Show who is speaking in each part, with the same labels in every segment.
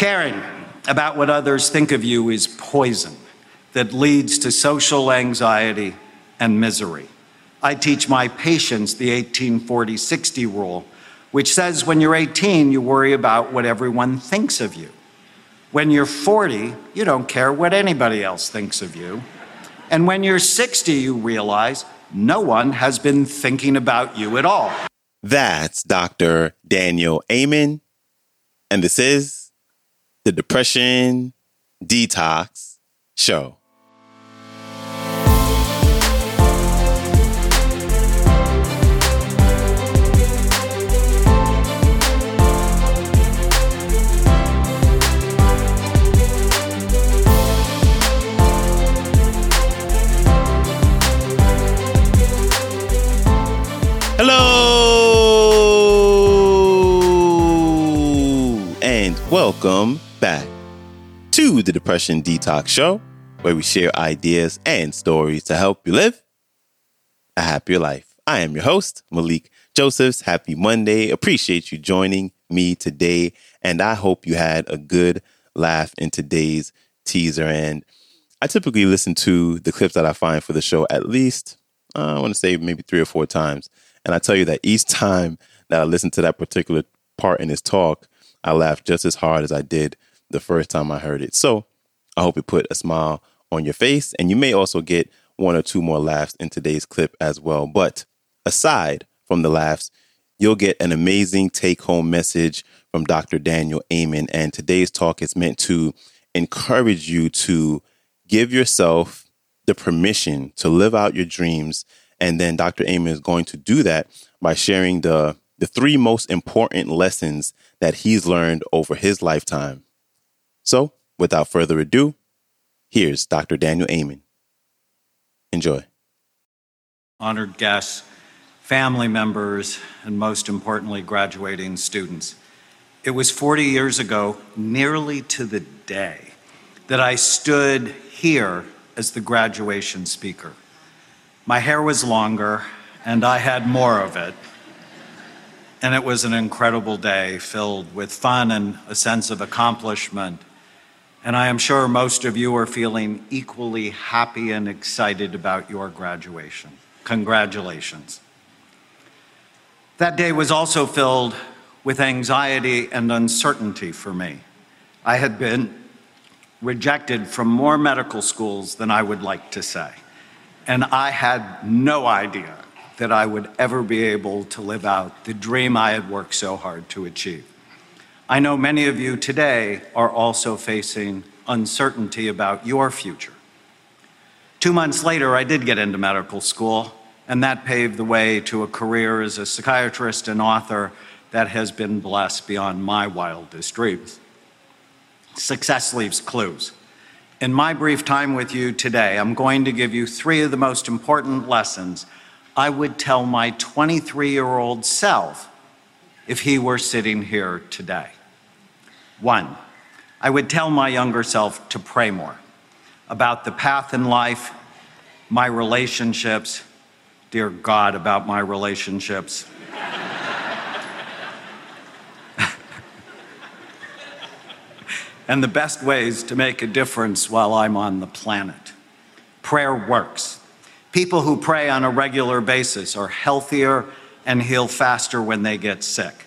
Speaker 1: Caring about what others think of you is poison that leads to social anxiety and misery. I teach my patients the 1840 60 rule, which says when you're 18, you worry about what everyone thinks of you. When you're 40, you don't care what anybody else thinks of you. And when you're 60, you realize no one has been thinking about you at all.
Speaker 2: That's Dr. Daniel Amen. And this is the Depression Detox Show. Hello and welcome the Depression Detox Show, where we share ideas and stories to help you live a happier life. I am your host, Malikee Josephs. Happy Monday. Appreciate you joining me today. And I hope you had a good laugh in today's teaser. And I typically listen to the clips that I find for the show at least, uh, I want to say maybe three or four times. And I tell you that each time that I listen to that particular part in his talk, I laughed just as hard as I did the first time I heard it. So I hope it put a smile on your face. And you may also get one or two more laughs in today's clip as well. But aside from the laughs, you'll get an amazing take home message from Dr. Daniel Amen. And today's talk is meant to encourage you to give yourself the permission to live out your dreams. And then Dr. Amen is going to do that by sharing the, the three most important lessons that he's learned over his lifetime. So, without further ado, here's Dr. Daniel Amen. Enjoy.
Speaker 1: Honored guests, family members, and most importantly, graduating students. It was 40 years ago, nearly to the day, that I stood here as the graduation speaker. My hair was longer, and I had more of it. And it was an incredible day filled with fun and a sense of accomplishment. And I am sure most of you are feeling equally happy and excited about your graduation. Congratulations. That day was also filled with anxiety and uncertainty for me. I had been rejected from more medical schools than I would like to say. And I had no idea that I would ever be able to live out the dream I had worked so hard to achieve. I know many of you today are also facing uncertainty about your future. Two months later, I did get into medical school, and that paved the way to a career as a psychiatrist and author that has been blessed beyond my wildest dreams. Success leaves clues. In my brief time with you today, I'm going to give you three of the most important lessons I would tell my 23 year old self if he were sitting here today. One, I would tell my younger self to pray more about the path in life, my relationships, dear God, about my relationships. and the best ways to make a difference while I'm on the planet. Prayer works. People who pray on a regular basis are healthier and heal faster when they get sick.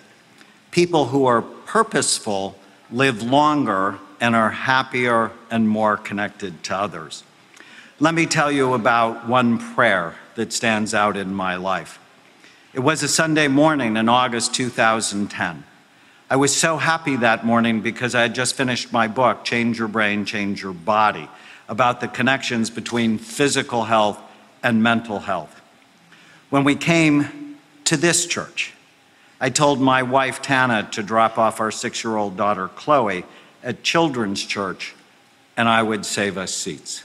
Speaker 1: People who are purposeful live longer and are happier and more connected to others. Let me tell you about one prayer that stands out in my life. It was a Sunday morning in August 2010. I was so happy that morning because I had just finished my book, Change Your Brain, Change Your Body, about the connections between physical health and mental health. When we came to this church, I told my wife Tana to drop off our six year old daughter Chloe at Children's Church and I would save us seats.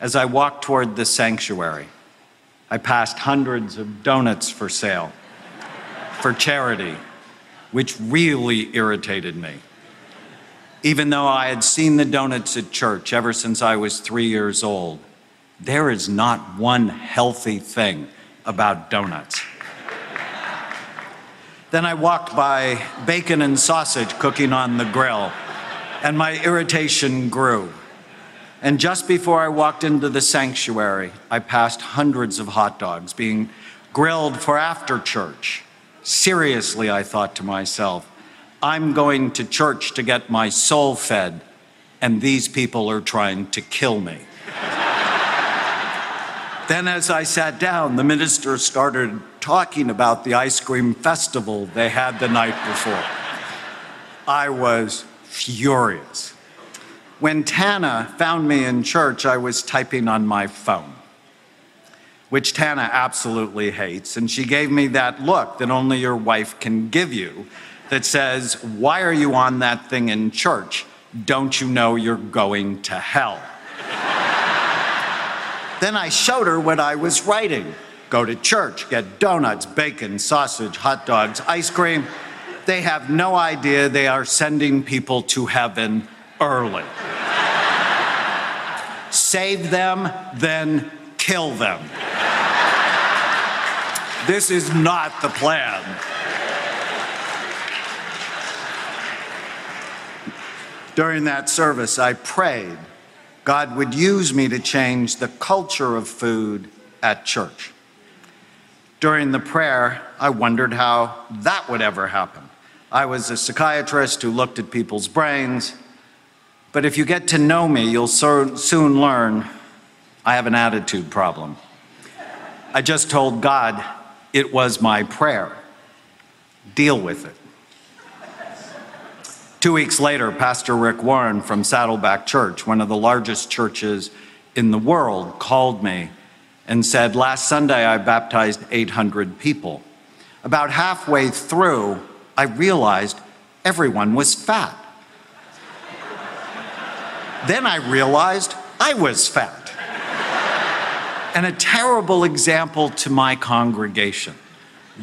Speaker 1: As I walked toward the sanctuary, I passed hundreds of donuts for sale for charity, which really irritated me. Even though I had seen the donuts at church ever since I was three years old, there is not one healthy thing about donuts. Then I walked by bacon and sausage cooking on the grill, and my irritation grew. And just before I walked into the sanctuary, I passed hundreds of hot dogs being grilled for after church. Seriously, I thought to myself, I'm going to church to get my soul fed, and these people are trying to kill me. then, as I sat down, the minister started talking about the ice cream festival they had the night before. I was furious. When Tana found me in church, I was typing on my phone, which Tana absolutely hates. And she gave me that look that only your wife can give you that says, Why are you on that thing in church? Don't you know you're going to hell? then I showed her what I was writing go to church, get donuts, bacon, sausage, hot dogs, ice cream. They have no idea they are sending people to heaven early. Save them, then kill them. This is not the plan. During that service, I prayed God would use me to change the culture of food at church. During the prayer, I wondered how that would ever happen. I was a psychiatrist who looked at people's brains, but if you get to know me, you'll so soon learn I have an attitude problem. I just told God it was my prayer. Deal with it. Two weeks later, Pastor Rick Warren from Saddleback Church, one of the largest churches in the world, called me and said, Last Sunday I baptized 800 people. About halfway through, I realized everyone was fat. Then I realized I was fat. And a terrible example to my congregation.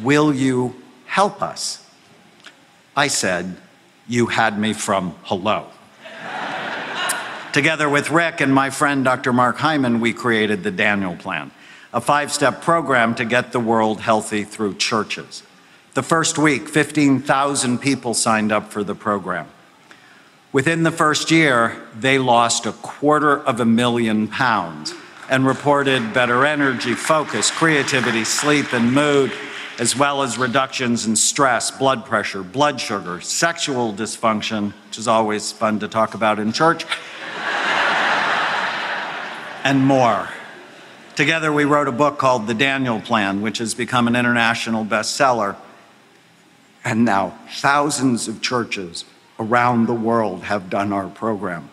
Speaker 1: Will you help us? I said, You had me from hello. Together with Rick and my friend Dr. Mark Hyman, we created the Daniel Plan, a five step program to get the world healthy through churches. The first week, 15,000 people signed up for the program. Within the first year, they lost a quarter of a million pounds and reported better energy, focus, creativity, sleep, and mood, as well as reductions in stress, blood pressure, blood sugar, sexual dysfunction, which is always fun to talk about in church, and more. Together, we wrote a book called The Daniel Plan, which has become an international bestseller. And now, thousands of churches around the world have done our program.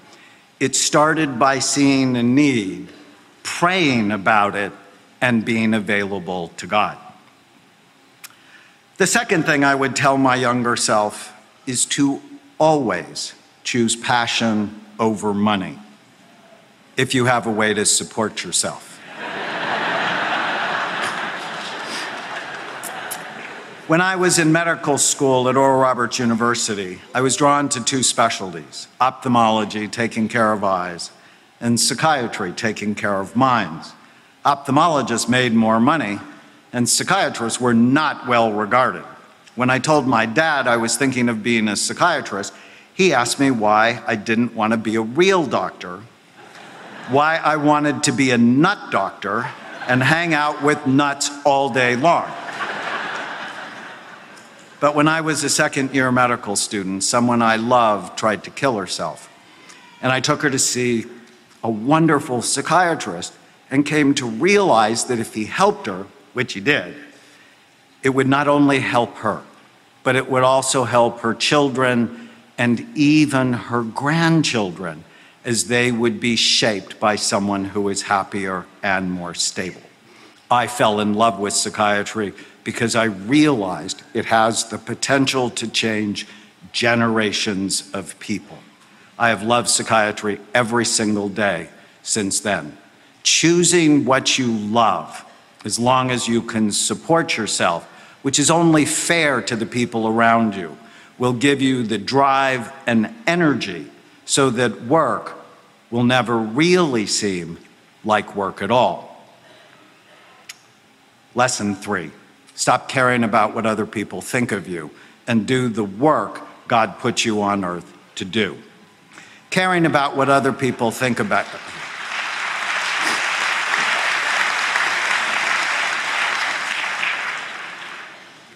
Speaker 1: It started by seeing a need, praying about it, and being available to God. The second thing I would tell my younger self is to always choose passion over money if you have a way to support yourself. When I was in medical school at Oral Roberts University, I was drawn to two specialties ophthalmology, taking care of eyes, and psychiatry, taking care of minds. Ophthalmologists made more money, and psychiatrists were not well regarded. When I told my dad I was thinking of being a psychiatrist, he asked me why I didn't want to be a real doctor, why I wanted to be a nut doctor and hang out with nuts all day long. But when I was a second year medical student, someone I loved tried to kill herself. And I took her to see a wonderful psychiatrist and came to realize that if he helped her, which he did, it would not only help her, but it would also help her children and even her grandchildren as they would be shaped by someone who is happier and more stable. I fell in love with psychiatry because I realized it has the potential to change generations of people. I have loved psychiatry every single day since then. Choosing what you love, as long as you can support yourself, which is only fair to the people around you, will give you the drive and energy so that work will never really seem like work at all. Lesson three stop caring about what other people think of you and do the work God put you on earth to do. caring about what other people think about.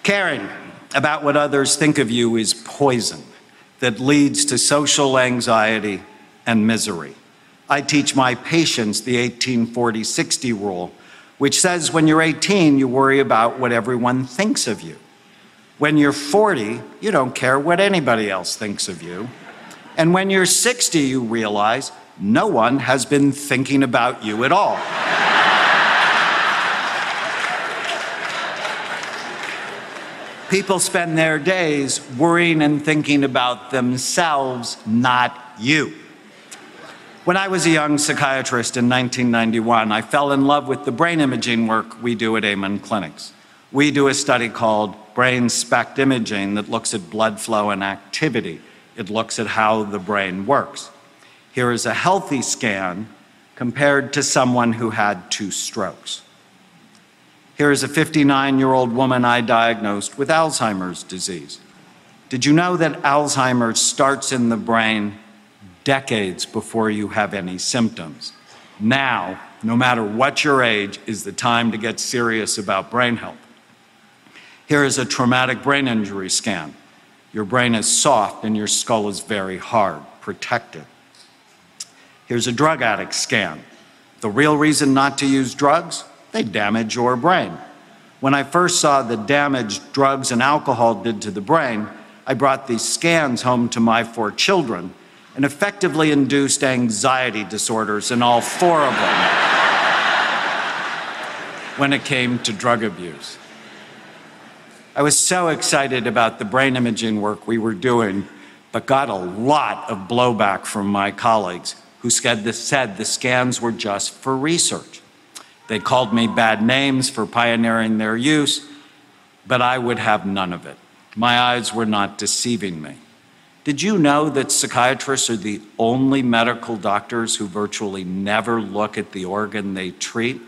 Speaker 1: Caring about what others think of you is poison that leads to social anxiety and misery. I teach my patients the 1840 60 rule, which says when you're 18, you worry about what everyone thinks of you. When you're 40, you don't care what anybody else thinks of you. And when you're 60, you realize no one has been thinking about you at all. People spend their days worrying and thinking about themselves, not you. When I was a young psychiatrist in 1991, I fell in love with the brain imaging work we do at Amen Clinics. We do a study called brain SPECT imaging that looks at blood flow and activity. It looks at how the brain works. Here is a healthy scan compared to someone who had two strokes. Here is a 59 year old woman I diagnosed with Alzheimer's disease. Did you know that Alzheimer's starts in the brain decades before you have any symptoms? Now, no matter what your age, is the time to get serious about brain health. Here is a traumatic brain injury scan. Your brain is soft and your skull is very hard, Protect it. Here's a drug addict scan. The real reason not to use drugs? they damage your brain. When I first saw the damage drugs and alcohol did to the brain, I brought these scans home to my four children and effectively induced anxiety disorders in all four of them when it came to drug abuse. I was so excited about the brain imaging work we were doing, but got a lot of blowback from my colleagues who said the, said the scans were just for research. They called me bad names for pioneering their use, but I would have none of it. My eyes were not deceiving me. Did you know that psychiatrists are the only medical doctors who virtually never look at the organ they treat?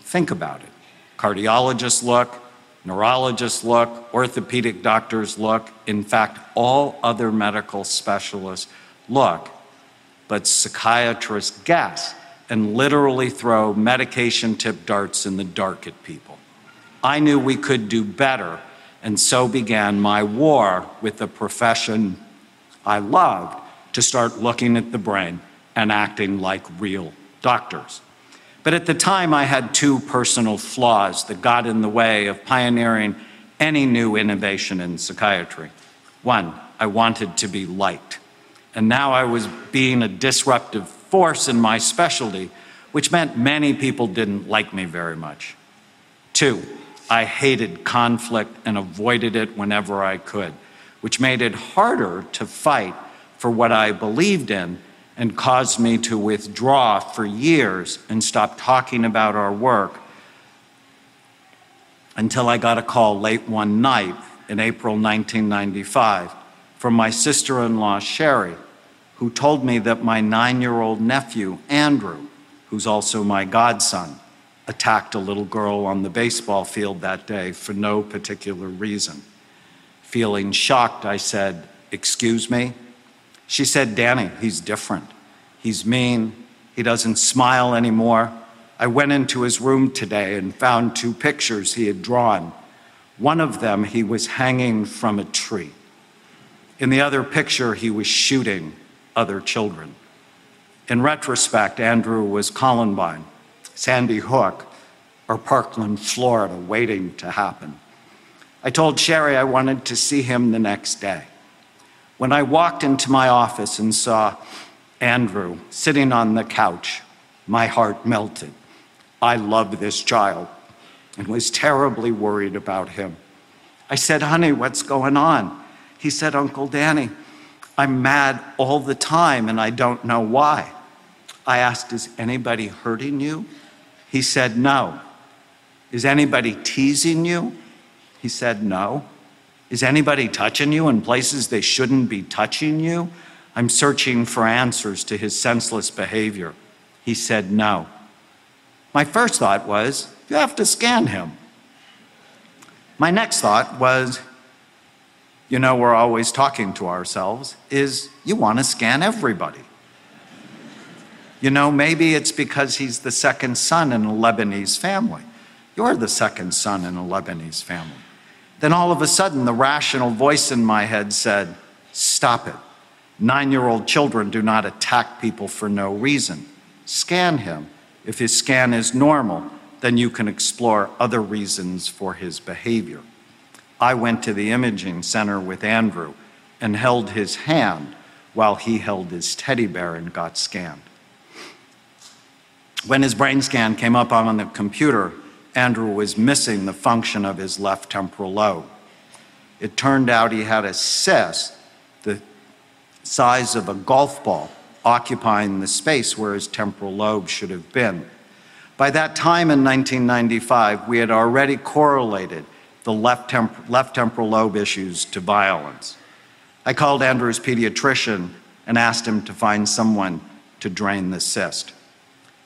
Speaker 1: Think about it. Cardiologists look, neurologists look, orthopedic doctors look. In fact, all other medical specialists look, but psychiatrists guess and literally throw medication tip darts in the dark at people. I knew we could do better, and so began my war with the profession I loved to start looking at the brain and acting like real doctors. But at the time, I had two personal flaws that got in the way of pioneering any new innovation in psychiatry. One, I wanted to be liked, and now I was being a disruptive force in my specialty, which meant many people didn't like me very much. Two, I hated conflict and avoided it whenever I could, which made it harder to fight for what I believed in and caused me to withdraw for years and stop talking about our work until I got a call late one night in April 1995 from my sister in law, Sherry, who told me that my nine year old nephew, Andrew, who's also my godson, attacked a little girl on the baseball field that day for no particular reason. Feeling shocked, I said, Excuse me? She said, Danny, he's different. He's mean. He doesn't smile anymore. I went into his room today and found two pictures he had drawn. One of them, he was hanging from a tree. In the other picture, he was shooting other children. In retrospect, Andrew was Columbine, Sandy Hook, or Parkland, Florida, waiting to happen. I told Sherry I wanted to see him the next day. When I walked into my office and saw Andrew sitting on the couch, my heart melted. I loved this child and was terribly worried about him. I said, Honey, what's going on? He said, Uncle Danny, I'm mad all the time and I don't know why. I asked, Is anybody hurting you? He said, No. Is anybody teasing you? He said, No. Is anybody touching you in places they shouldn't be touching you? I'm searching for answers to his senseless behavior. He said, No. My first thought was, You have to scan him. My next thought was, you know, we're always talking to ourselves is you want to scan everybody. You know, maybe it's because he's the second son in a Lebanese family. You're the second son in a Lebanese family. Then all of a sudden, the rational voice in my head said, Stop it. Nine year old children do not attack people for no reason. Scan him. If his scan is normal, then you can explore other reasons for his behavior. I went to the imaging center with Andrew and held his hand while he held his teddy bear and got scanned. When his brain scan came up on the computer, Andrew was missing the function of his left temporal lobe. It turned out he had a cyst the size of a golf ball occupying the space where his temporal lobe should have been. By that time in 1995, we had already correlated the left, temp- left temporal lobe issues to violence. I called Andrew's pediatrician and asked him to find someone to drain the cyst.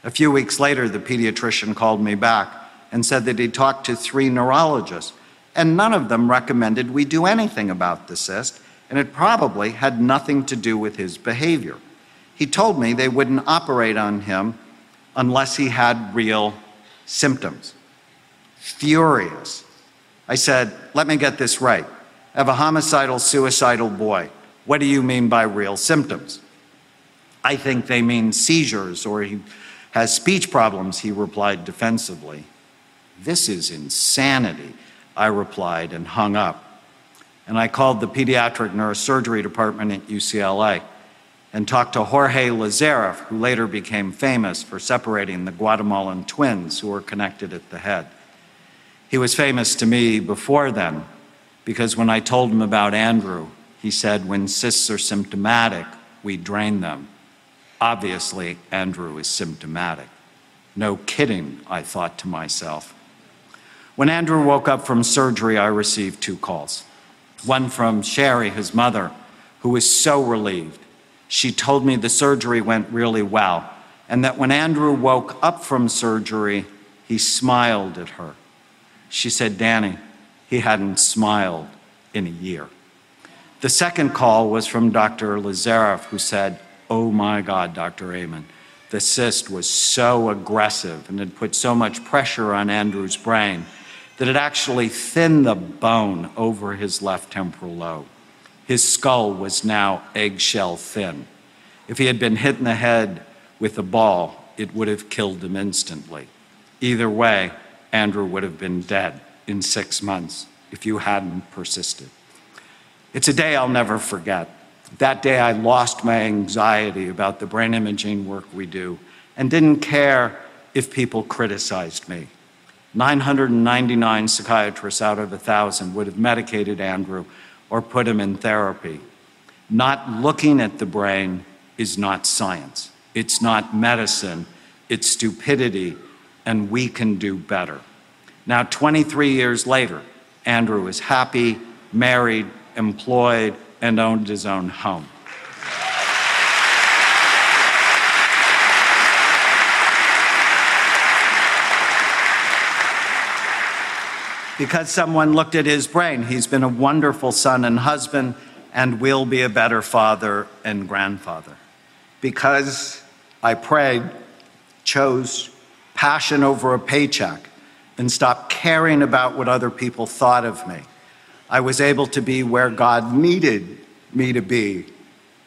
Speaker 1: A few weeks later, the pediatrician called me back and said that he talked to three neurologists, and none of them recommended we do anything about the cyst, and it probably had nothing to do with his behavior. He told me they wouldn't operate on him unless he had real symptoms. Furious. I said, Let me get this right. I have a homicidal, suicidal boy. What do you mean by real symptoms? I think they mean seizures or he has speech problems, he replied defensively. This is insanity, I replied and hung up. And I called the pediatric neurosurgery department at UCLA and talked to Jorge Lazareff, who later became famous for separating the Guatemalan twins who were connected at the head. He was famous to me before then because when I told him about Andrew, he said, when cysts are symptomatic, we drain them. Obviously, Andrew is symptomatic. No kidding, I thought to myself. When Andrew woke up from surgery, I received two calls. One from Sherry, his mother, who was so relieved. She told me the surgery went really well, and that when Andrew woke up from surgery, he smiled at her. She said, Danny, he hadn't smiled in a year. The second call was from Dr. Lazareff, who said, Oh my God, Dr. Amen, the cyst was so aggressive and had put so much pressure on Andrew's brain that it actually thinned the bone over his left temporal lobe. His skull was now eggshell thin. If he had been hit in the head with a ball, it would have killed him instantly. Either way, Andrew would have been dead in six months if you hadn't persisted. It's a day I'll never forget. That day, I lost my anxiety about the brain imaging work we do and didn't care if people criticized me. 999 psychiatrists out of 1,000 would have medicated Andrew or put him in therapy. Not looking at the brain is not science, it's not medicine, it's stupidity, and we can do better. Now, 23 years later, Andrew is happy, married, employed, and owned his own home. because someone looked at his brain. He's been a wonderful son and husband and will be a better father and grandfather. Because I prayed, chose passion over a paycheck, and stopped caring about what other people thought of me. I was able to be where God needed me to be,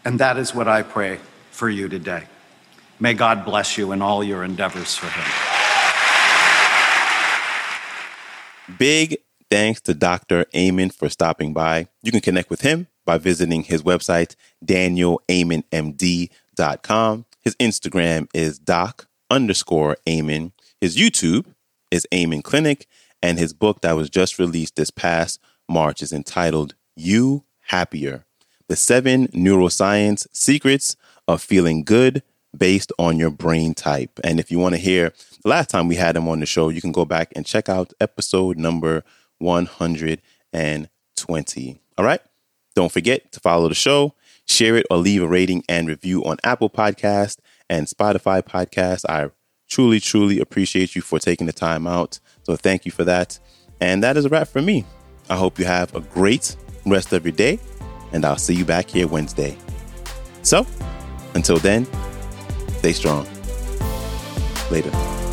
Speaker 1: and that is what I pray for you today. May God bless you in all your endeavors for Him.
Speaker 2: Big thanks to Dr. Amen for stopping by. You can connect with him by visiting his website, danielamenmd.com. His Instagram is doc underscore Amen. His YouTube is Amen Clinic. And his book that was just released this past March is entitled You Happier The Seven Neuroscience Secrets of Feeling Good Based on Your Brain Type. And if you want to hear the last time we had him on the show, you can go back and check out episode number 120. All right? Don't forget to follow the show, share it, or leave a rating and review on Apple Podcast and Spotify Podcast. I truly, truly appreciate you for taking the time out. So thank you for that. And that is a wrap for me. I hope you have a great rest of your day, and I'll see you back here Wednesday. So, until then, stay strong. Later.